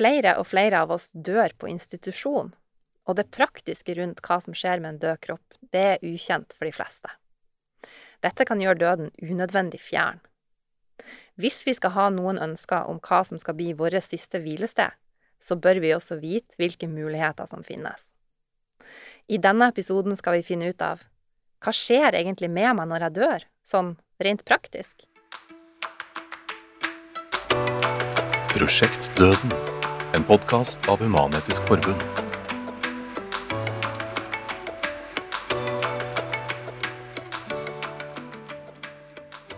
Flere og flere av oss dør på institusjon, og det praktiske rundt hva som skjer med en død kropp, det er ukjent for de fleste. Dette kan gjøre døden unødvendig fjern. Hvis vi skal ha noen ønsker om hva som skal bli vårt siste hvilested, så bør vi også vite hvilke muligheter som finnes. I denne episoden skal vi finne ut av hva skjer egentlig med meg når jeg dør, sånn rent praktisk? Prosjekt Døden, en podkast av Human-Etisk Forbund.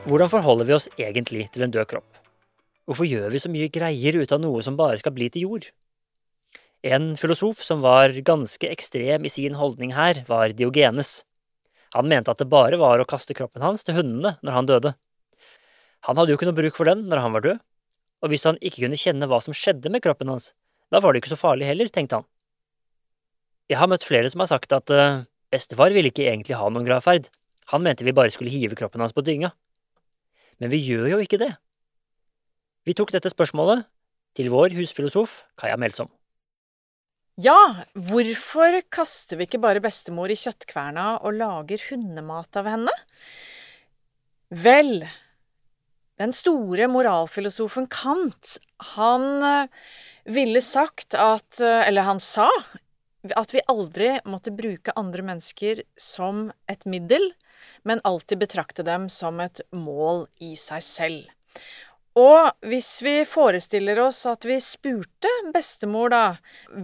Hvordan forholder vi oss egentlig til en død kropp? Hvorfor gjør vi så mye greier ut av noe som bare skal bli til jord? En filosof som var ganske ekstrem i sin holdning her, var Diogenes. Han mente at det bare var å kaste kroppen hans til hundene når han døde. Han hadde jo ikke noe bruk for den når han var død, og hvis han ikke kunne kjenne hva som skjedde med kroppen hans, da var det ikke så farlig heller, tenkte han. Jeg har møtt flere som har sagt at uh, bestefar ville ikke egentlig ha noen gravferd, han mente vi bare skulle hive kroppen hans på dynga. Men vi gjør jo ikke det. Vi tok dette spørsmålet til vår husfilosof Kaja Melsom. Ja, hvorfor kaster vi ikke bare bestemor i kjøttkverna og lager hundemat av henne? Vel, den store moralfilosofen Kant, han eh, ville sagt at eh, Eller han sa at vi aldri måtte bruke andre mennesker som et middel, men alltid betrakte dem som et mål i seg selv. Og hvis vi forestiller oss at vi spurte bestemor, da,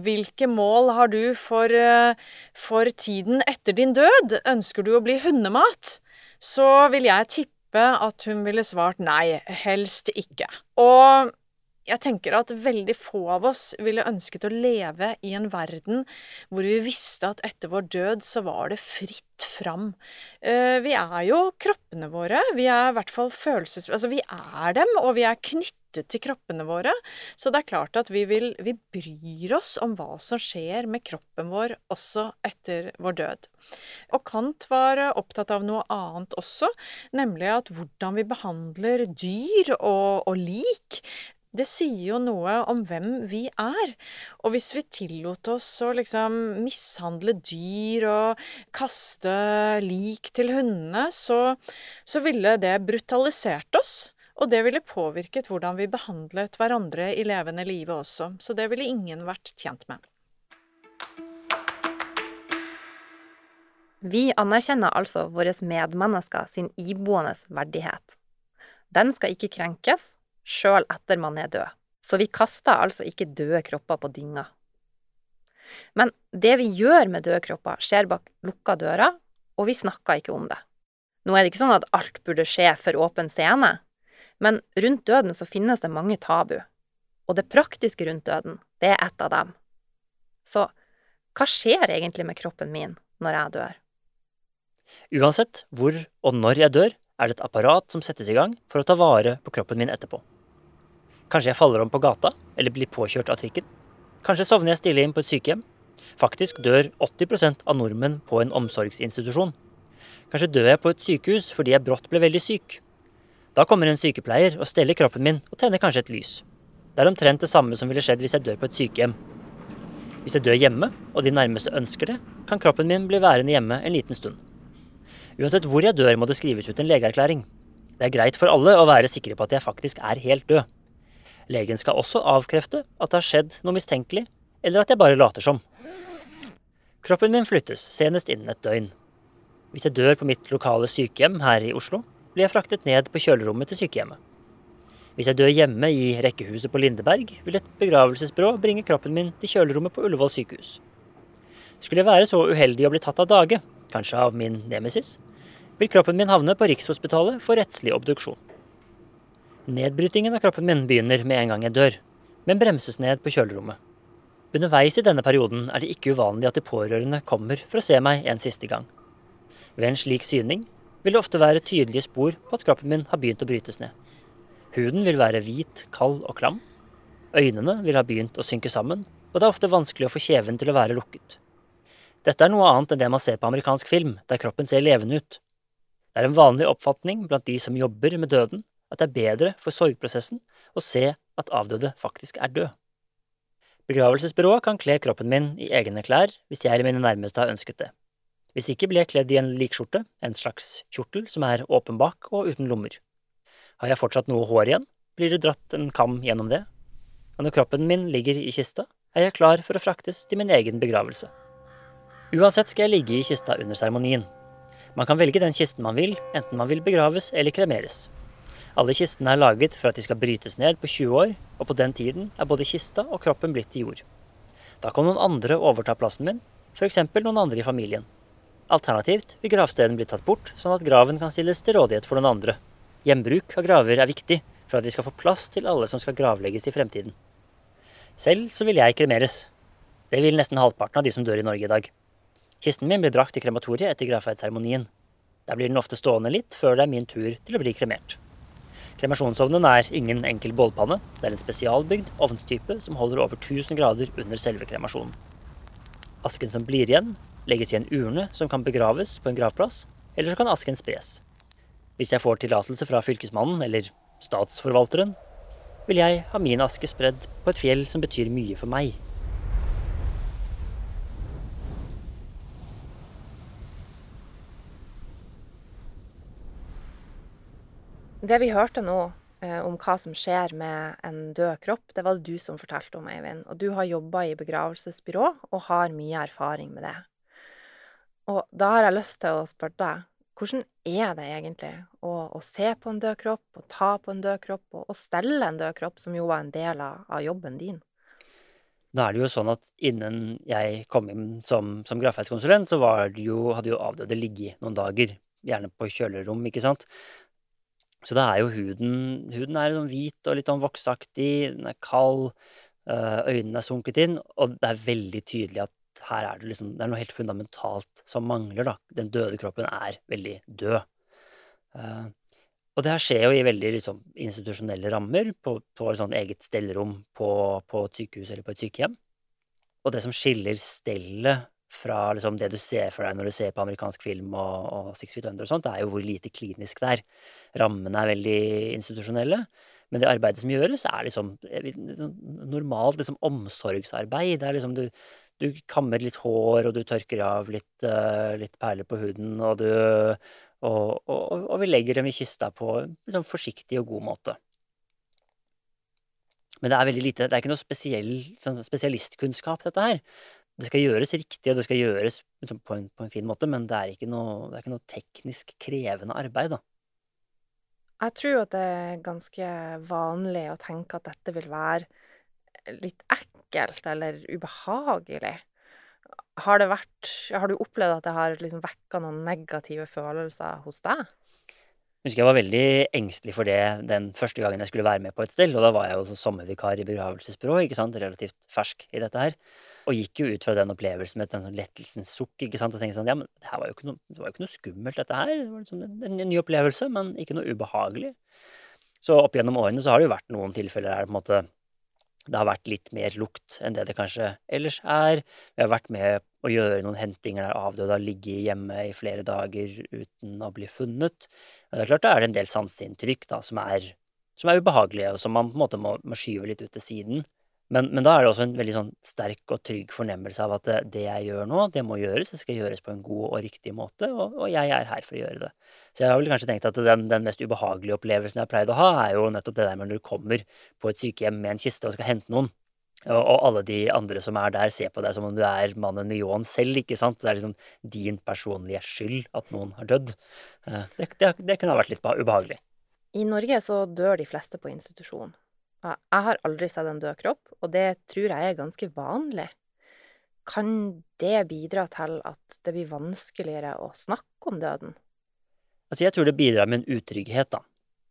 hvilke mål har du for, eh, for tiden etter din død, ønsker du å bli hundemat, så vil jeg tippe at hun ville svart nei, helst ikke. Og jeg tenker at veldig få av oss ville ønsket å leve i en verden hvor vi visste at etter vår død så var det fritt fram. Eh, vi er jo kroppene våre. Vi er i hvert fall følelses... Altså, vi er dem, og vi er knyttet til kroppene våre. Så det er klart at vi, vil, vi bryr oss om hva som skjer med kroppen vår også etter vår død. Og Kant var opptatt av noe annet også, nemlig at hvordan vi behandler dyr og, og lik, det sier jo noe om hvem vi er. Og hvis vi tillot oss å liksom mishandle dyr og kaste lik til hundene, så, så ville det brutalisert oss. Og det ville påvirket hvordan vi behandlet hverandre i levende live også. Så det ville ingen vært tjent med. Vi anerkjenner altså våre medmennesker sin iboende verdighet. Den skal ikke krenkes, sjøl etter man er død. Så vi kaster altså ikke døde kropper på dynga. Men det vi gjør med døde kropper, skjer bak lukka dører, og vi snakker ikke om det. Nå er det ikke sånn at alt burde skje for åpen scene, men rundt døden så finnes det mange tabu. Og det praktiske rundt døden, det er ett av dem. Så hva skjer egentlig med kroppen min når jeg dør? Uansett hvor og når jeg dør, er det et apparat som settes i gang for å ta vare på kroppen min etterpå. Kanskje jeg faller om på gata, eller blir påkjørt av trikken. Kanskje sovner jeg stille inn på et sykehjem. Faktisk dør 80% av nordmenn på en omsorgsinstitusjon. Kanskje dør jeg på et sykehus fordi jeg brått ble veldig syk. Da kommer en sykepleier og steller kroppen min og tenner kanskje et lys. Det er omtrent det samme som ville skjedd hvis jeg dør på et sykehjem. Hvis jeg dør hjemme, og de nærmeste ønsker det, kan kroppen min bli værende hjemme en liten stund. Uansett hvor jeg dør, må det skrives ut en legeerklæring. Det er greit for alle å være sikre på at jeg faktisk er helt død. Legen skal også avkrefte at det har skjedd noe mistenkelig, eller at jeg bare later som. Kroppen min flyttes senest innen et døgn. Hvis jeg dør på mitt lokale sykehjem her i Oslo, blir jeg fraktet ned på kjølerommet til sykehjemmet. Hvis jeg dør hjemme i rekkehuset på Lindeberg, vil et begravelsesbyrå bringe kroppen min til kjølerommet på Ullevål sykehus. Skulle jeg være så uheldig å bli tatt av dage, kanskje av min nemesis, vil kroppen min havne på Rikshospitalet for rettslig obduksjon. Nedbrytingen av kroppen min begynner med en gang jeg dør, men bremses ned på kjølerommet. Underveis i denne perioden er det ikke uvanlig at de pårørende kommer for å se meg en siste gang. Ved en slik syning vil det ofte være tydelige spor på at kroppen min har begynt å brytes ned. Huden vil være hvit, kald og klam. Øynene vil ha begynt å synke sammen, og det er ofte vanskelig å få kjeven til å være lukket. Dette er noe annet enn det man ser på amerikansk film, der kroppen ser levende ut. Det er en vanlig oppfatning blant de som jobber med døden, at det er bedre for sorgprosessen å se at avdøde faktisk er død. Begravelsesbyrået kan kle kroppen min i egne klær hvis jeg eller mine nærmeste har ønsket det. Hvis ikke blir jeg kledd i en likskjorte, en slags kjortel som er åpen bak og uten lommer. Har jeg fortsatt noe hår igjen, blir det dratt en kam gjennom det, og når kroppen min ligger i kista, er jeg klar for å fraktes til min egen begravelse. Uansett skal jeg ligge i kista under seremonien. Man kan velge den kisten man vil, enten man vil begraves eller kremeres. Alle kistene er laget for at de skal brytes ned på 20 år, og på den tiden er både kista og kroppen blitt til jord. Da kan noen andre overta plassen min, f.eks. noen andre i familien. Alternativt vil gravsteden bli tatt bort, sånn at graven kan stilles til rådighet for noen andre. Gjenbruk av graver er viktig for at vi skal få plass til alle som skal gravlegges i fremtiden. Selv så vil jeg kremeres. Det vil nesten halvparten av de som dør i Norge i dag. Kisten min blir brakt til krematoriet etter gravferdsseremonien. Der blir den ofte stående litt før det er min tur til å bli kremert. Kremasjonsovnen er ingen enkel bålpanne. Det er en spesialbygd ovnstype som holder over 1000 grader under selve kremasjonen. Asken som blir igjen, legges i en urne som kan begraves på en gravplass, eller så kan asken spres. Hvis jeg får tillatelse fra fylkesmannen eller statsforvalteren, vil jeg ha min aske spredd på et fjell som betyr mye for meg. Det vi hørte nå eh, om hva som skjer med en død kropp, det var det du som fortalte om, Eivind. Og du har jobba i begravelsesbyrå og har mye erfaring med det. Og da har jeg lyst til å spørre deg, hvordan er det egentlig å, å se på en død kropp, å ta på en død kropp, og, og stelle en død kropp, som jo var en del av, av jobben din? Da er det jo sånn at innen jeg kom inn som, som gravferdskonsulent, så jo, hadde jo avdøde ligget noen dager, gjerne på kjølerom, ikke sant. Så da er jo huden Huden er sånn hvit og litt sånn voksaktig, den er kald, øh, øynene er sunket inn, og det er veldig tydelig at her er det liksom Det er noe helt fundamentalt som mangler, da. Den døde kroppen er veldig død. Uh, og det her skjer jo i veldig liksom, institusjonelle rammer, på, på et sånn eget stellerom på, på, et sykehus eller på et sykehjem. Og det som skiller stellet fra liksom, det du ser for deg når du ser på amerikansk film og, og Six Feet Under og sånt, det er jo hvor lite klinisk det er. Rammene er veldig institusjonelle. Men det arbeidet som gjøres, er liksom normalt liksom omsorgsarbeid. Det er liksom du, du kammer litt hår, og du tørker av litt, uh, litt perler på huden, og du og, og, og, vi legger dem i kista på en liksom, forsiktig og god måte. Men det er veldig lite, det er ikke noe spesiell, sånn spesialistkunnskap, dette her det skal gjøres riktig, og det skal gjøres liksom, på, en, på, en, fin måte, men det er, noe, det er ikke noe, teknisk krevende arbeid, da. Jeg tror at det er ganske vanlig å tenke at dette vil være litt ekkelt eller ubehagelig. Har, det vært, har du opplevd at det har liksom vekka noen negative følelser hos deg? Jeg husker jeg var veldig engstelig for det den første gangen jeg skulle være med på et stell, og da var jeg jo sommervikar i begravelsesbyrå, ikke sant, relativt fersk i dette her. Og gikk jo ut fra den opplevelsen med et sånn lettelsens sukk ikke sant? og tenkte sånn Ja, men det var jo ikke noe, jo ikke noe skummelt, dette her. Det var liksom en, en, ny opplevelse, men ikke noe ubehagelig. Så opp gjennom årene så har det jo vært noen tilfeller der på en måte det har vært litt mer lukt enn det det kanskje ellers er. Vi har vært med å gjøre noen hentinger der avdøde har ligget hjemme i flere dager uten å bli funnet. Men det er klart det er en del sanseinntrykk som er, som er ubehagelige, og som man på en måte må, må skyve litt ut til siden. Men, men, da er det også en veldig sånn sterk og trygg fornemmelse av at det, jeg gjør nå, det må gjøres. Det skal gjøres på en god og riktig måte, og, og, jeg er her for å gjøre det. Så jeg har vel kanskje tenkt at den, den mest ubehagelige opplevelsen jeg har pleid å ha, er jo nettopp det der med når du kommer på et sykehjem med en kiste og skal hente noen. Og, og alle de andre som er der, ser på deg som om du er mannen med ljåen selv, ikke sant. Det er liksom din personlige skyld at noen har dødd. Eh, det, det, det kunne ha vært litt ubehagelig. I Norge så dør de fleste på institusjon. Jeg har aldri sett en død kropp, og det tror jeg er ganske vanlig. Kan det bidra til at det blir vanskeligere å snakke om døden? Altså, jeg tror det bidrar med en utrygghet, da.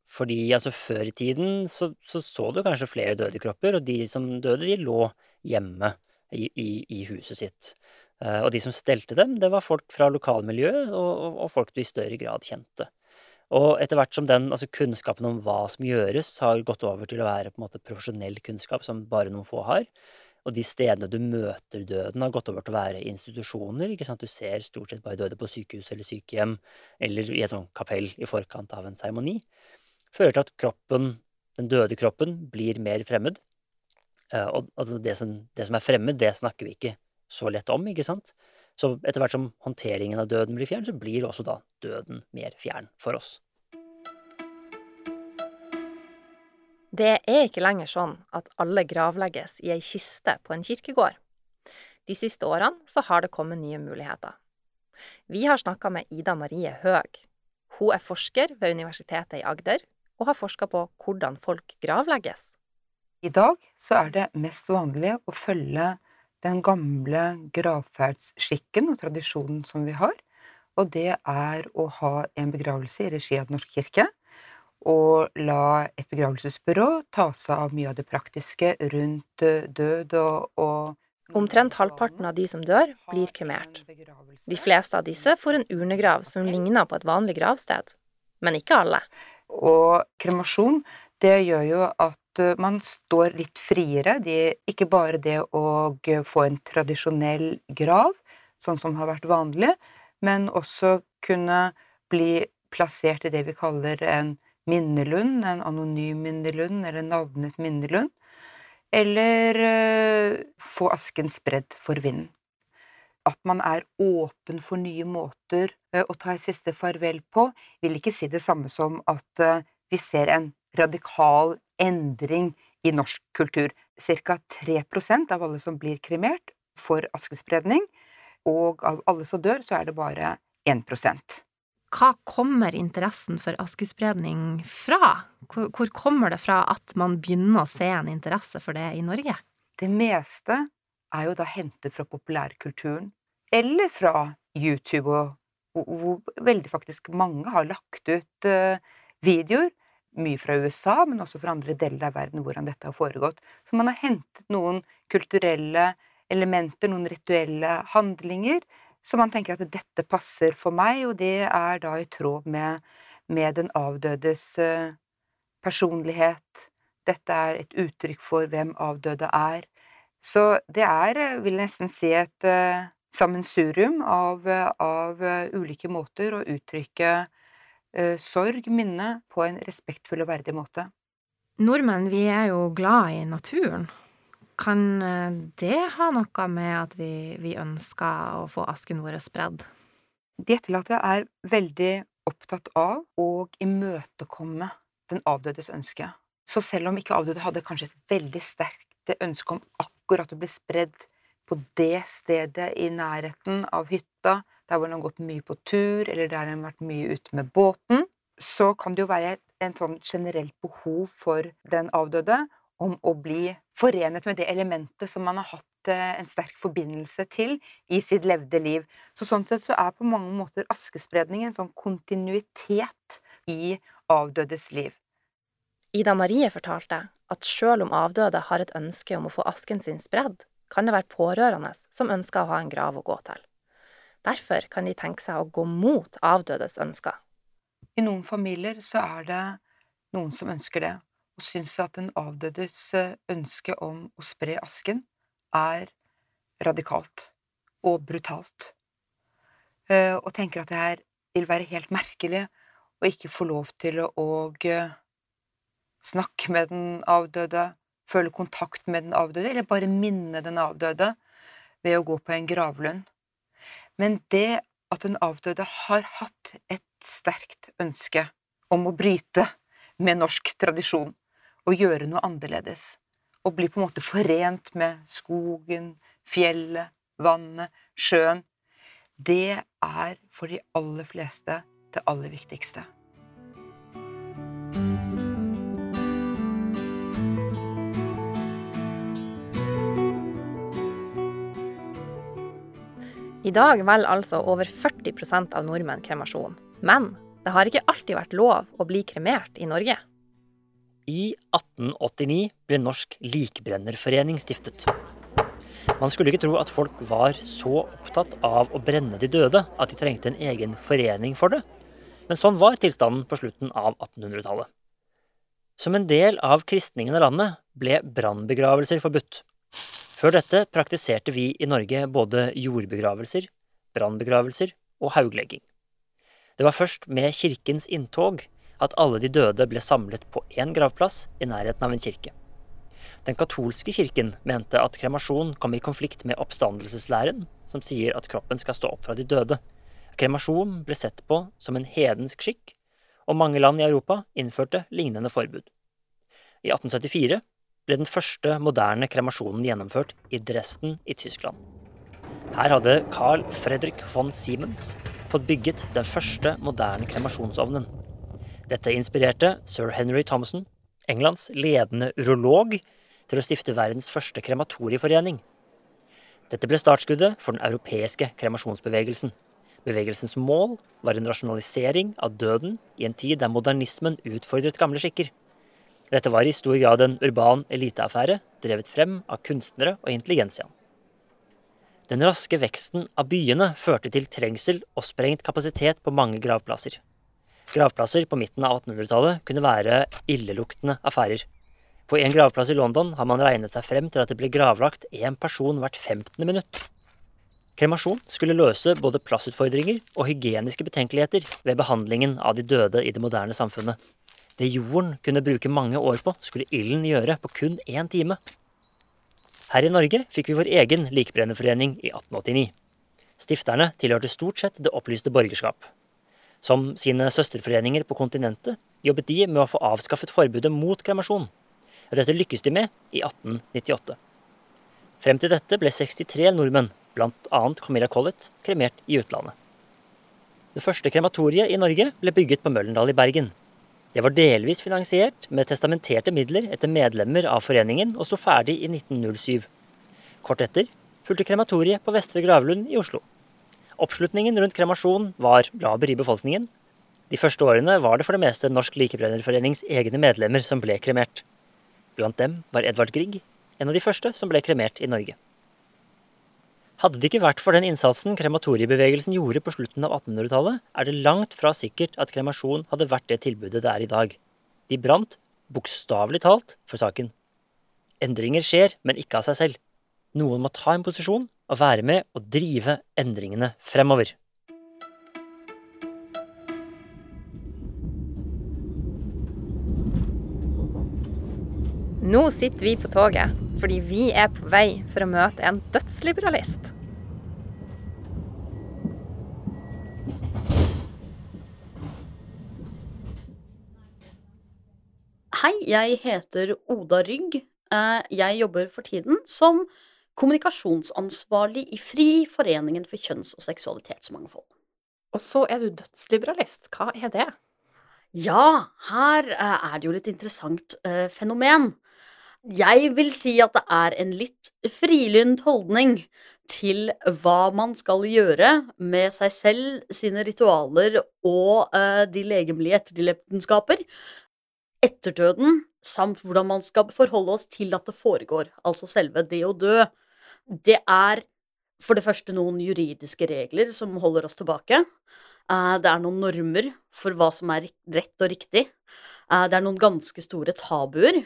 Fordi altså, før i tiden så, så, så du kanskje flere døde kropper, og de som døde, de lå hjemme i, i, i huset sitt. Uh, og de som stelte dem, det var folk fra lokalmiljøet, og, og, og folk du i større grad kjente. Og etter hvert som den altså kunnskapen om hva som gjøres, har gått over til å være på en måte profesjonell kunnskap som bare noen få har, og de stedene du møter døden, har gått over til å være institusjoner. ikke sant? Du ser stort sett bare døde på sykehus eller sykehjem, eller i et sånt kapell i forkant av en seremoni. Fører til at kroppen, den døde kroppen blir mer fremmed. Eh, og altså det, som, det som er fremmed, det snakker vi ikke så lett om, ikke sant? Så etter hvert som håndteringen av døden blir fjern, så blir også da døden mer fjern for oss. Det er ikke lenger sånn at alle gravlegges i ei kiste på en kirkegård. De siste årene så har det kommet nye muligheter. Vi har snakka med Ida Marie Høeg. Hun er forsker ved Universitetet i Agder, og har forska på hvordan folk gravlegges. I dag så er det mest vanlig å følge den gamle gravferdsskikken og tradisjonen som vi har. Og det er å ha en begravelse i regi av Den norske kirke. Og la et begravelsesbyrå ta seg av mye av det praktiske rundt død og, og Omtrent halvparten av de som dør, blir kremert. De fleste av disse får en urnegrav som ligner på et vanlig gravsted. Men ikke alle. Og kremasjon, det gjør jo at eh, man står litt friere. De, ikke bare det å få en tradisjonell grav, sånn som har vært vanlig, men også kunne bli plassert i det vi kaller en minnelund, en anonym minnelund eller navnet minnelund eller eh, få asken spredd for vinden. At man er åpen for nye måter eh, å ta et siste farvel på, vil ikke si det samme som at eh, vi ser en radikal endring i norsk kultur. Ca. 3% av alle som blir kremert, får askespredning, og av alle som dør, så er det bare 1% hva kommer interessen for askespredning fra? Hvor, hvor, kommer det fra at man begynner å se en interesse for det i Norge? Det meste er jo da hentet fra populærkulturen, eller fra YouTube, og hvor veldig faktisk mange har lagt ut uh, videoer. Mye fra USA, men også fra andre deler av verden hvordan dette har foregått. Så man har hentet noen kulturelle elementer, noen rituelle handlinger, så man tenker at dette passer for meg, og det er da i tråd med, med den avdødes eh, personlighet. Dette er et uttrykk for hvem avdøde er. Så det er, eh, vil jeg nesten si, et uh, sammensurium av, av ulike måter å uttrykke sorg, minne, på en respektfull og verdig måte. Nordmenn, vi er jo glad i naturen. Kan eh, det ha noe med at vi, vi ønsker å få asken vår spredd? De etterlatte er veldig opptatt av å imøtekomme den avdødes ønske. Så selv om ikke avdøde hadde kanskje et veldig sterkt ønske om akkurat å bli spredd på det stedet i nærheten av hytta, der hvor han har gått mye på tur, eller der han har vært mye ute med båten, så kan det jo være et sånn generelt behov for den avdøde om å bli forenet med det elementet som man har hatt eh, en sterk forbindelse til i sitt levde liv. Så sånn sett så er på mange måter askespredning en sånn kontinuitet i avdødes liv. Ida Marie fortalte at sjøl om avdøde har et ønske om å få asken sin spredd, kan det være pårørende som ønsker å ha en grav å gå til. Derfor kan de tenke seg å gå mot avdødes ønsker. I noen familier så er det noen som ønsker det, og syns at den avdødes eh, ønske om å spre asken er radikalt og brutalt, eh, og tenker at det her vil være helt merkelig å ikke få lov til å eh, snakke med den avdøde, føle kontakt med den avdøde, eller bare minne den avdøde ved å gå på en gravlund. Men det at den avdøde har hatt et sterkt ønske om å bryte med norsk tradisjon, og gjøre noe annerledes. og bli på en måte forent med skogen, fjellet, vannet, sjøen. Det er for de aller fleste det aller viktigste. I dag velger altså over 40% av nordmenn kremasjon. Men det har ikke alltid vært lov å bli kremert i Norge. I 1889 ble Norsk Likbrennerforening stiftet. Man skulle ikke tro at folk var så opptatt av å brenne de døde at de trengte en egen forening for det, men sånn var tilstanden på slutten av 1800-tallet. Som en del av kristningen av landet ble brannbegravelser forbudt. Før dette praktiserte vi i Norge både jordbegravelser, brannbegravelser og hauglegging. Det var først med kirkens inntog at alle de døde ble samlet på én gravplass i nærheten av en kirke. Den katolske kirken mente at kremasjon kom i konflikt med oppstandelseslæren, som sier at kroppen skal stå opp fra de døde. Kremasjon ble sett på som en hedensk skikk, og mange land i Europa innførte lignende forbud. I 1874 ble den første moderne kremasjonen gjennomført i Dresden i Tyskland. Her hadde Carl Fredrik von Siemens fått bygget den første moderne kremasjonsovnen. Dette inspirerte sir Henry Thompson, Englands ledende urolog, til å stifte verdens første krematorieforening. Dette ble startskuddet for den europeiske kremasjonsbevegelsen. Bevegelsens mål var en rasjonalisering av døden i en tid der modernismen utfordret gamle skikker. Dette var i stor grad en urban eliteaffære, drevet frem av kunstnere og intelligensiaen. Den raske veksten av byene førte til trengsel og sprengt kapasitet på mange gravplasser. Gravplasser på midten av 1800-tallet kunne være illeluktende affærer. På en gravplass i London har man regnet seg frem til at det ble gravlagt én person hvert 15. minutt. Kremasjon skulle løse både plassutfordringer og hygieniske betenkeligheter ved behandlingen av de døde i det moderne samfunnet. Det jorden kunne bruke mange år på, skulle ilden gjøre på kun én time. Her i Norge fikk vi vår egen likbrennerforening i 1889. Stifterne tilhørte stort sett det opplyste borgerskap. Som sine søsterforeninger på kontinentet jobbet de med å få avskaffet forbudet mot kremasjon. Dette lykkes de med i 1898. Frem til dette ble 63 nordmenn, bl.a. Camilla Collett, kremert i utlandet. Det første krematoriet i Norge ble bygget på Møllendal i Bergen. Det var delvis finansiert med testamenterte midler etter medlemmer av foreningen og sto ferdig i 1907. Kort etter fulgte krematoriet på Vestre Gravlund i Oslo. Oppslutningen rundt kremasjon var laber i befolkningen. De første årene var det for det meste Norsk Likebrennerforenings egne medlemmer som ble kremert. Blant dem var Edvard Grieg, en av de første som ble kremert i Norge. Hadde det ikke vært for den innsatsen krematoriebevegelsen gjorde på slutten av 1800-tallet, er det langt fra sikkert at kremasjon hadde vært det tilbudet det er i dag. De brant, bokstavelig talt, for saken. Endringer skjer, men ikke av seg selv. Noen må ta en posisjon og være med og drive endringene fremover. Nå sitter vi på toget fordi vi er på vei for å møte en dødsliberalist. Hei, jeg heter Oda Rygg. Eh, Jeg jobber for tiden som kommunikasjonsansvarlig i FRI, Foreningen for kjønns- og seksualitetsmangfold. Og så er du dødsliberalist. Hva er det? Ja, her eh, er det jo litt interessant eh, fenomen. Jeg vil si at det er en litt frilynt holdning til hva man skal gjøre med seg selv, sine ritualer og uh, de legemlige etterlidenskaper etter døden, samt hvordan man skal forholde oss til at det foregår, altså selve det å dø. Det er for det første noen juridiske regler som holder oss tilbake. Eh, Det er noen normer for hva som er rett og riktig. Eh, Det er noen ganske store tabuer.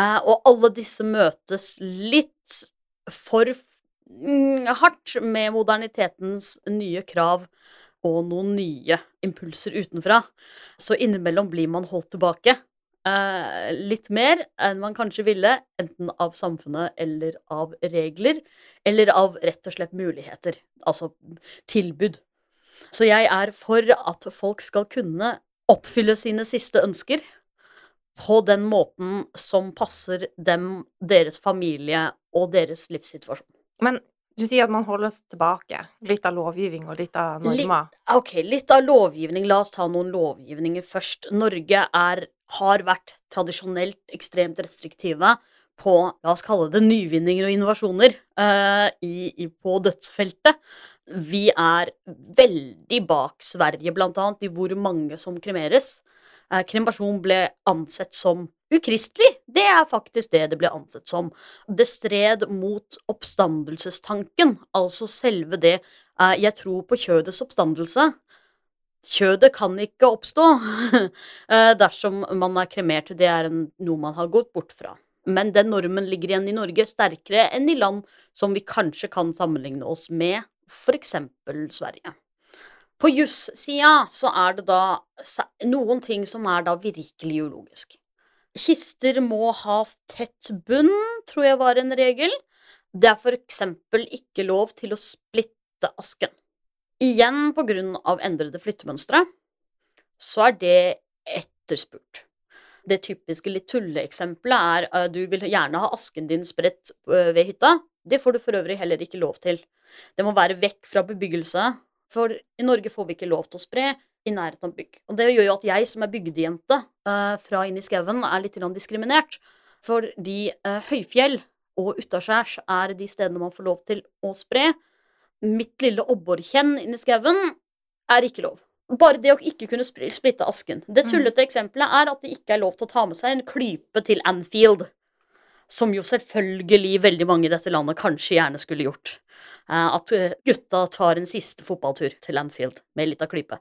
Eh, Og alle disse møtes litt for mm, hardt med modernitetens nye krav og noen nye impulser utenfra. Så innimellom blir man holdt tilbake. Eh, litt mer enn man kanskje ville, enten av samfunnet eller av regler, eller av rett og slett muligheter, altså tilbud. Så jeg er for at folk skal kunne oppfylle sine siste ønsker på den måten som passer dem, deres familie og deres livssituasjon. Men du sier at man holder oss tilbake. Litt av lovgivning og litt av Litt- Ok, litt av lovgivning. La oss ta noen lovgivninger først. Norge er, har vært tradisjonelt ekstremt restriktive på, la oss kalle det nyvinninger og innovasjoner uh, i, i, på dødsfeltet. Vi er veldig bak Sverige, blant annet, i hvor mange som kremeres. Eh, kremasjon ble ansett som ukristelig. Det er faktisk det det ble ansett som. Det stred mot oppstandelsestanken, altså selve det eh, Jeg tror på kjødets oppstandelse. Kjødet kan ikke oppstå eh, dersom man er kremert. Det er noe man har gått bort fra. Men den normen ligger igjen i Norge sterkere enn i land som vi kanskje kan sammenligne oss med, f.eks. Sverige. På jussida så er det da noen ting som er da virkelig ulogisk. Kister må ha tett bunn, tror jeg var en regel. Det er for eksempel ikke lov til å splitte asken. Igjen på grunn av endrede flyttemønstre, så er det etterspurt. Det typiske litt tulleeksempelet er at du vil gjerne ha asken din spredt øh, ved hytta. Det får du for øvrig heller ikke lov til. Det må være vekk fra bebyggelse, for i Norge får vi ikke lov til å spre i nærheten av bygg. Og det gjør jo at jeg som er bygdejente uh, fra inni skauen, er litt diskriminert. Fordi uh, høyfjell og utaskjærs er de stedene man får lov til å spre. Mitt lille obborkjenn inni skauen er ikke lov. Bare det å ikke kunne splitte asken. Det Mm. tullete eksempelet er at det ikke er lov til å ta med seg en klype til Anfield. Som jo selvfølgelig veldig mange i dette landet kanskje gjerne skulle gjort. Eh, At gutta tar en siste fotballtur til Anfield med litt av klype.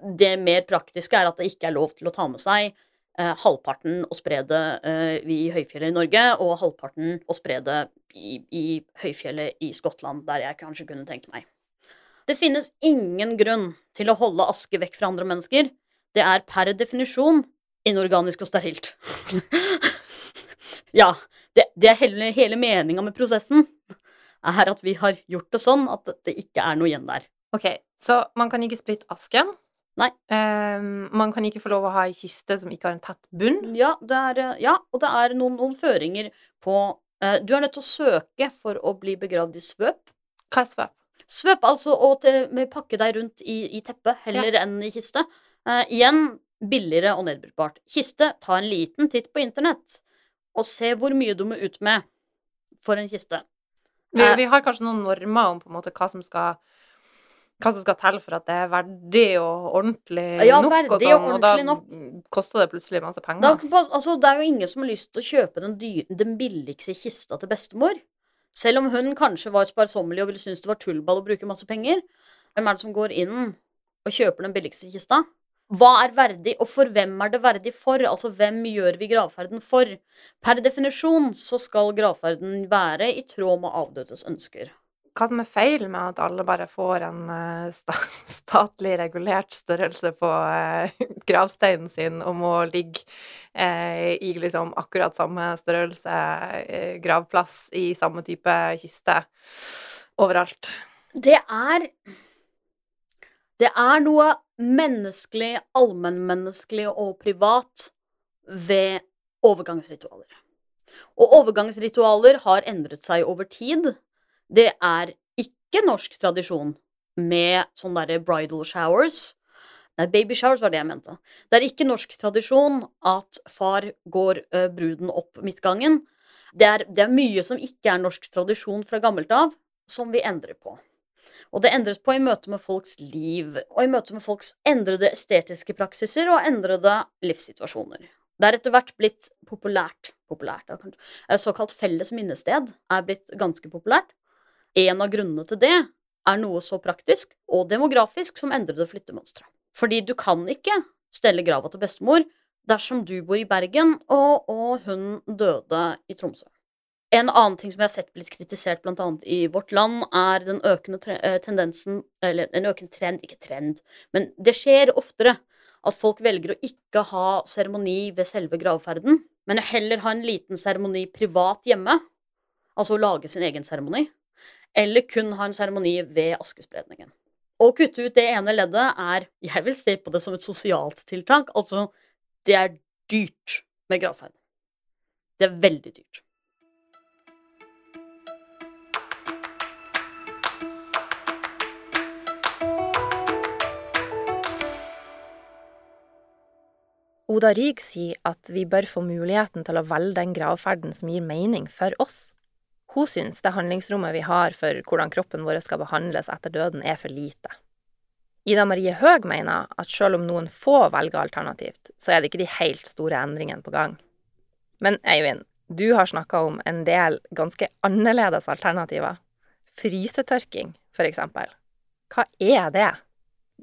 Det mer praktiske er at det ikke er lov til å ta med seg eh, halvparten og spre det eh, i høyfjellet i Norge, og halvparten og spre det i, i høyfjellet i Skottland, der jeg kanskje kunne tenkt meg. Det finnes ingen grunn til å holde aske vekk fra andre mennesker. Det er per definisjon inorganisk og sterilt. ja, det, det er hele, hele meninga med prosessen er at vi har gjort det sånn at det ikke er noe igjen der. Ok, så man kan ikke splitte asken. Nei. Um, man kan ikke få lov å ha ei kiste som ikke har en tett bunn. Ja, det er, eh, ja og det er noen, noen føringer på uh, Du er nødt til å søke for å bli begravd i svøp. Hva er svøp? Svøp, altså å pakke deg rundt i, i teppet heller enn i kiste. Uh, igjen billigere og nedbrytbart. Kiste, ta en liten titt på internett, og se hvor mye du må ut med for en kiste. Vi, Eh. vi har kanskje noen normer om på en måte hva som skal hva som skal til for at det er verdig og ordentlig Ja, nok, og og sånn, og da ordentlig koster det plutselig masse Da, penger. altså, det er jo ingen som har lyst til å kjøpe den, dyr, den billigste kista til bestemor. Selv om hun kanskje var sparsommelig og ville synes det var tullball å bruke masse penger. Hvem er det som går inn og kjøper den billigste kista? Hva er verdig, og for hvem er det verdig for? Altså, hvem gjør vi gravferden for? Per definisjon så skal gravferden være i tråd med avdødes ønsker. Hva som er feil med at alle bare får en eh, statlig regulert størrelse på eh, gravsteinen sin og må ligge eh, i liksom akkurat samme størrelse gravplass i samme type kiste overalt. Det er Det er noe menneskelig, allmennmenneskelig og privat ved overgangsritualer. Og overgangsritualer har endret seg over tid. Det er ikke norsk tradisjon med sånne derre bridal showers. Nei, baby showers var det jeg mente. Det er ikke norsk tradisjon at far går bruden opp midtgangen. Det er, det er mye som ikke er norsk tradisjon fra gammelt av, som vi endrer på. Og det endret på i møte med folks liv, og i møte med folks endrede estetiske praksiser og endrede livssituasjoner. Det er etter hvert blitt populært, populært eh, såkalt felles minnested er blitt ganske populært. En av grunnene til det er noe så praktisk og demografisk som endrede flyttemønstre. Fordi du kan ikke stelle grava til bestemor dersom du bor i Bergen og, og hun døde i Tromsø. En annen ting som jeg har sett blitt kritisert annet i vårt land, er den økende eh, tendensen Eller en økende trend, ikke trend, men det skjer oftere at folk velger å ikke ha seremoni ved selve gravferden, men heller ha en liten seremoni privat hjemme, altså å lage sin egen seremoni, eller kun ha en seremoni ved askespredningen. Å kutte ut det ene leddet er Jeg vil se på det som et sosialt tiltak. Altså, det er dyrt med gravferd. Det er veldig dyrt. Oda Ryg sier at vi bør få muligheten til å velge den gravferden som gir mening for oss. Hun syns det handlingsrommet vi har for hvordan kroppen vår skal behandles etter døden, er for lite. Ida Marie Høeg mener at selv om noen få velger alternativt, så er det ikke de helt store endringene på gang. Men Eivind, du har snakka om en del ganske annerledes alternativer. Frysetørking, for eksempel. Hva er det?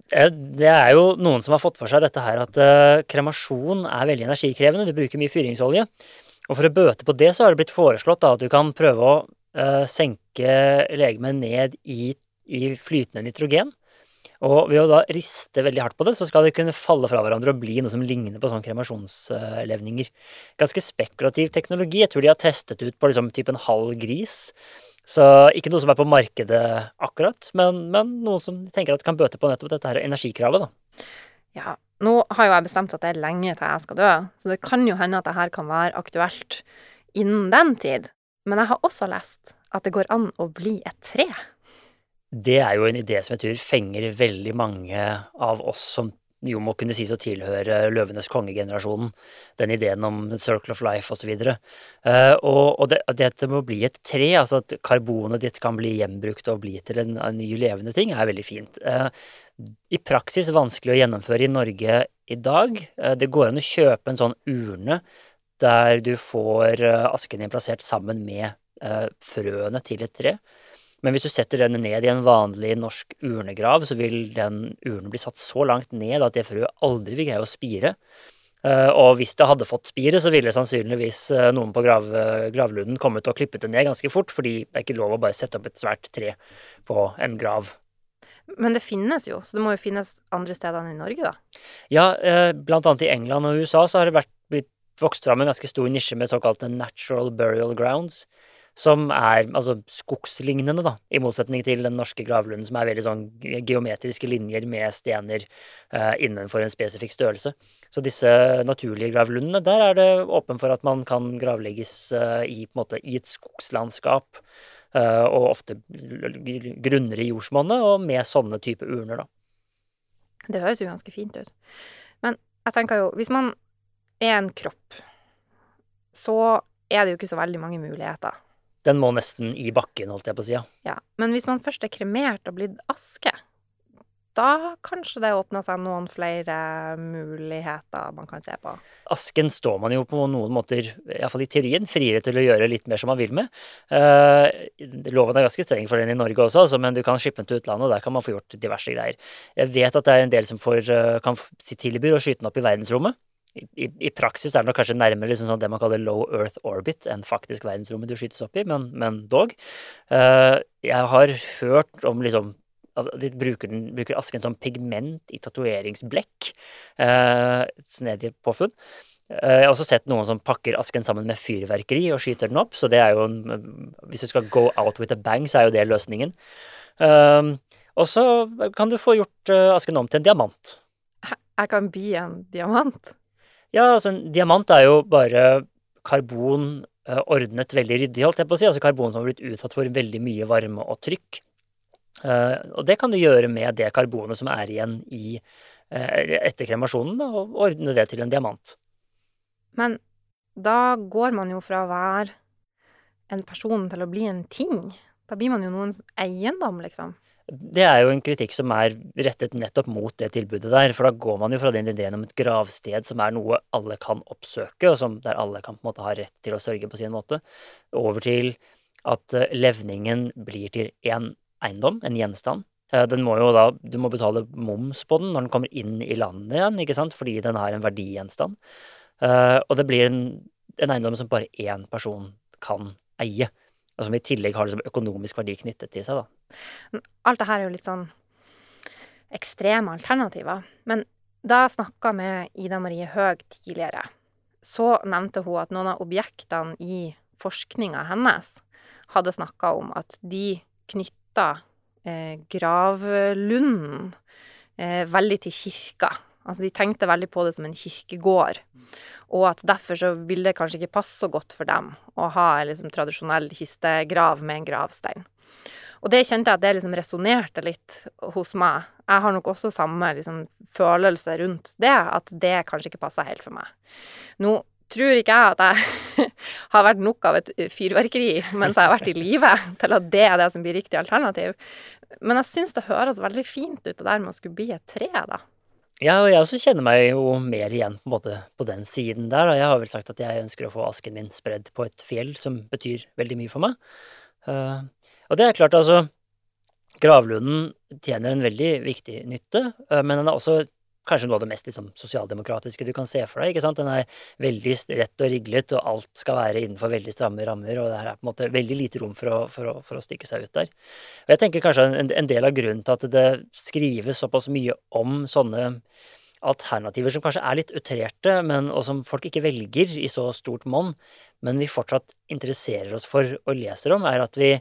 Det er jo noen som har fått for seg dette her at eh, kremasjon er veldig energikrevende. Du bruker mye fyringsolje. Og for å bøte på det, så har det blitt foreslått da, at du kan prøve å eh, senke legemet ned i, i flytende nitrogen. Og ved å da riste veldig hardt på det, så skal det kunne falle fra hverandre og bli noe som ligner på sånne kremasjonslevninger. Ganske spekulativ teknologi. Jeg tror de har testet ut på liksom type en halv gris. Så ikke noe som er på markedet akkurat, men, men noen som tenker at kan bøte på nettopp dette her energikravet, da. Ja, nå har jo jeg bestemt at det er lenge til jeg skal dø, så det kan jo hende at det her kan være aktuelt innen den tid. Men jeg har også lest at det går an å bli et tre. Det er jo en idé som jeg tror fenger veldig mange av oss som jo må kunne sies å tilhøre Løvenes konge-generasjonen. Den ideen om circle of life osv. Og, uh, og, og det, dette med å bli et tre, altså at karbonet ditt kan bli gjenbrukt og bli til en, en ny levende ting, er veldig fint. Uh, I praksis vanskelig å gjennomføre i Norge i dag. Uh, det går an å kjøpe en sånn urne der du får asken din plassert sammen med frøene til et tre. Men hvis du setter den ned i en vanlig norsk urnegrav, så vil den urnen bli satt så langt ned at det frøet aldri vil greie å spire. Eh, og hvis det hadde fått spire, så ville sannsynligvis eh, noen på grav, gravlunden kommet og klippet det ned ganske fort, fordi det er ikke lov å bare sette opp et svært tre på en grav. Men det finnes jo, så det må jo finnes andre steder enn i Norge, da? Ja, eh, blant annet i England og USA så har det vært, blitt vokst fram en ganske stor nisje med såkalte natural burial grounds som er altså skogslignende, da, i motsetning til den norske gravlunden, som er veldig sånn geometriske linjer med stener eh, innenfor en spesifikk størrelse. Så disse naturlige gravlundene, der er det åpen for at man kan gravlegges eh, i, måte, i, et skogslandskap, eh, og ofte grunnere i jordsmonnet, og med sånne type urner, da. Det høres jo ganske fint ut. Men jeg tenker jo, hvis man er en kropp, så er det jo ikke så veldig mange muligheter den må nesten i bakken, holdt jeg på å si. Ja. ja. Men hvis man først er kremert og blitt aske, da kanskje det åpner seg noen flere muligheter man kan se på. Asken står man jo på noen måter, iallfall i teorien, friere til å gjøre litt mer som man vil med. Uh, loven er ganske streng for den i Norge også, altså, men du kan shippe den til utlandet, og der kan man få gjort diverse greier. Jeg vet at det er en del som får, uh, kan si tilbyr å skyte den opp i verdensrommet i, i, praksis er det nok kanskje nærmere liksom sånn det man kaller low earth orbit enn faktisk verdensrommet du skytes opp i, men, men dog. Uh, jeg har hørt om liksom de bruker, den, bruker asken som pigment i tatoveringsblekk. Uh, snedig påfunn. Uh, jeg har også sett noen som pakker asken sammen med fyrverkeri og skyter den opp, så det er jo en Hvis du skal go out with a bang, så er jo det løsningen. Uh, og så kan du få gjort asken om til en diamant. Jeg kan bli en diamant? Ja, altså en diamant er jo bare karbon eh, ordnet veldig ryddig, holdt jeg på å si. Altså karbon som har blitt utsatt for veldig mye varme og trykk. Eh, og det kan du gjøre med det karbonet som er igjen i, eh, etter kremasjonen, da, og ordne det til en diamant. Men da går man jo fra å være en person til å bli en ting. Da blir man jo noens eiendom, liksom. Det er jo en kritikk som er rettet nettopp mot det tilbudet der. For da går man jo fra den ideen om et gravsted som er noe alle kan oppsøke, og som, der alle kan på en måte ha rett til å sørge på sin måte, over til at eh, levningen blir til én eiendom, en gjenstand. Eh, den må jo da, Du må betale moms på den når den kommer inn i landet igjen, ikke sant? fordi den har en verdigjenstand. Eh, og det blir en, en eiendom som bare én person kan eie og som i tillegg har liksom økonomisk verdi knyttet til seg. da. Alt det her er jo litt sånn ekstreme alternativer. Men da jeg snakka med Ida Marie Høeg tidligere, så nevnte hun at noen av objektene i forskninga hennes hadde snakka om at de knytta eh, gravlunden eh, veldig til kirka. Altså de tenkte veldig på det som en kirkegård. Og at derfor så ville det kanskje ikke passe så godt for dem å ha en liksom, tradisjonell kistegrav med en gravstein. Og det kjente jeg at det liksom resonnerte litt hos meg. Jeg har nok også samme liksom, følelse rundt det, at det kanskje ikke passer helt for meg. Nå tror ikke jeg at jeg har vært nok av et fyrverkeri mens jeg har vært i live, til at det er det som blir riktig alternativ. Men jeg syns det høres veldig fint ut, det der med å skulle bli et tre, da. Ja, og jeg også kjenner meg jo mer igjen på, en måte på den siden der. Jeg har vel sagt at jeg ønsker å få asken min spredd på et fjell, som betyr veldig mye for meg. Og det er klart, altså Gravlunden tjener en veldig viktig nytte, uh, men den er også kanskje noe av det mest liksom, sosialdemokratiske du kan se for deg. ikke sant? Den er veldig rett og riglet, og alt skal være innenfor veldig stramme rammer, og det her er på en måte veldig lite rom for å, for å, for å stikke seg ut der. Og jeg tenker kanskje en, en del av grunnen til at det skrives såpass mye om sånne alternativer som kanskje er litt utrerte, men, og som folk ikke velger i så stort monn, men vi fortsatt interesserer oss for og leser om, er at vi,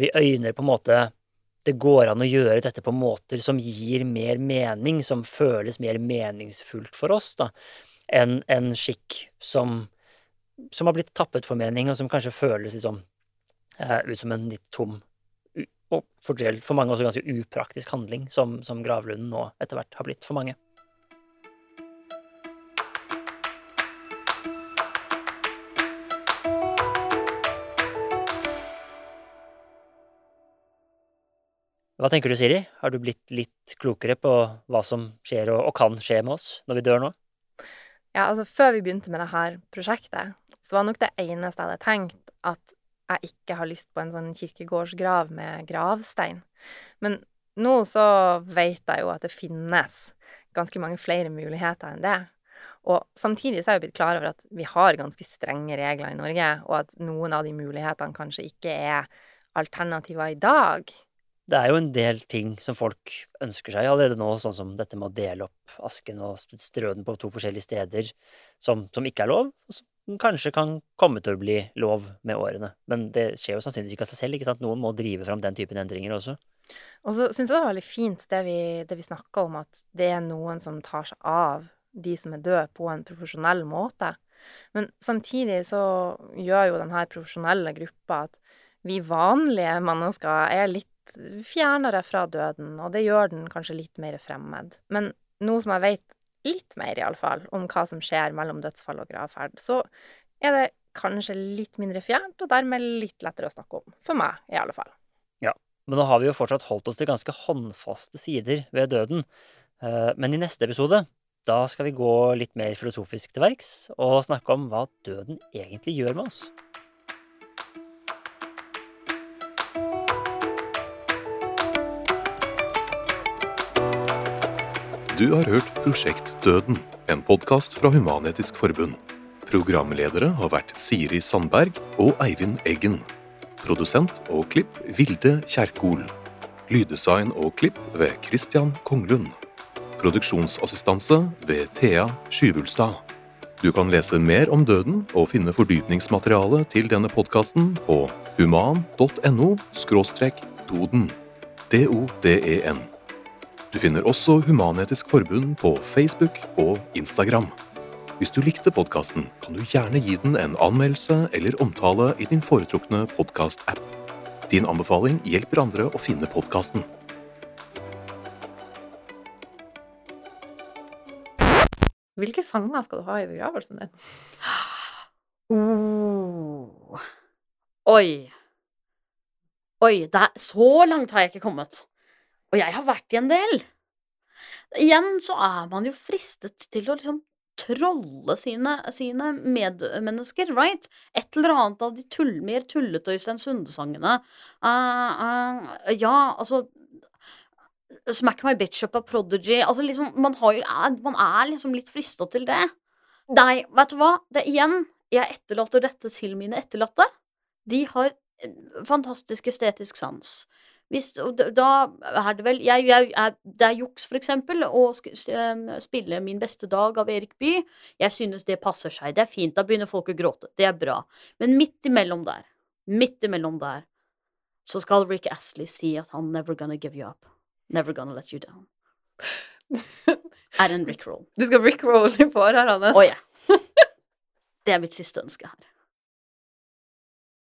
vi øyner på en måte det går an å gjøre dette på måter som gir mer mening, som føles mer meningsfullt for oss, da, enn en skikk som, som har blitt tappet for mening, og som kanskje føles liksom ut som en litt tom og for mange også ganske upraktisk handling, som, som gravlunden nå etter hvert har blitt for mange. Hva tenker du, Siri? Har du blitt litt klokere på hva som skjer og, og kan skje med oss når vi dør nå? Ja, altså før vi begynte med dette prosjektet, så var nok det eneste jeg hadde tenkt, at jeg ikke har lyst på en sånn kirkegårdsgrav med gravstein. Men nå så vet jeg jo at det finnes ganske mange flere muligheter enn det. Og samtidig så er jeg blitt klar over at vi har ganske strenge regler i Norge, og at noen av de mulighetene kanskje ikke er alternativer i dag det er jo en del ting som folk ønsker seg allerede nå, sånn som dette med å dele opp asken og strø den på to forskjellige steder, som, som, ikke er lov, og som kanskje kan komme til å bli lov med årene. Men det skjer jo sannsynligvis ikke av seg selv, ikke sant? Noen må drive fram den typen endringer også. Og så syns jeg det var veldig fint det vi, det vi snakka om, at det er noen som tar seg av de som er døde, på en profesjonell måte. Men samtidig så gjør jo denne profesjonelle gruppa at vi vanlige mennesker er litt fjernere fra døden, og det gjør den kanskje litt mer fremmed. Men nå som jeg vet litt mer, iallfall, om hva som skjer mellom dødsfall og gravferd, så er det kanskje litt mindre fjernt, og dermed litt lettere å snakke om. For meg, i alle fall. Ja, men nå har vi jo fortsatt holdt oss til ganske håndfaste sider ved døden. Eh, men i neste episode da skal vi gå litt mer filosofisk til verks og snakke om hva døden egentlig gjør med oss. Du har hørt Prosjekt Døden, en podkast fra Human-Etisk Forbund. Programledere har vært Siri Sandberg og Eivind Eggen. Produsent og klipp Vilde Kjerkol. Lyddesign og klipp ved Christian Konglund. Produksjonsassistanse ved Thea Skyvulstad. Du kan lese mer om døden og finne fordypningsmateriale til denne podkasten på human.no doden. D-o-d-e-n. Du finner også Human-Etisk Forbund på Facebook og Instagram. Hvis du likte podkasten, kan du gjerne gi den en anmeldelse eller omtale i din foretrukne podkast-app. Din anbefaling hjelper andre å finne podkasten. Hvilke sanger skal du ha i begravelsen din? Oh. Oi. Oi, det er, så langt har jeg ikke kommet. Og jeg har vært i en del. Igjen så er man jo fristet til å liksom trolle sine, sine medmennesker, right? Et eller annet av de tull, mer tullete Øystein Sunde-sangene. Uh, uh, ja, altså Smack My Bitch Up av Prodigy. Altså liksom, man, jo, man er liksom litt frista til det. Nei, vet du hva? Det igjen, jeg etterlater dette til mine etterlatte. De har eh, fantastisk estetisk sans. Hvis, da er det vel jeg, jeg, jeg, Det er juks, for eksempel, å spille Min beste dag av Erik Bye. Jeg synes det passer seg. Det er fint. Da begynner folk å gråte. Det er bra. Men midt imellom der, midt imellom der, så skal Rick Astley si at han never gonna give you up. Never gonna let you down. er en Rick-roll. Du skal Rick-roll i Hannes. Å oh, ja. Det er mitt siste ønske her.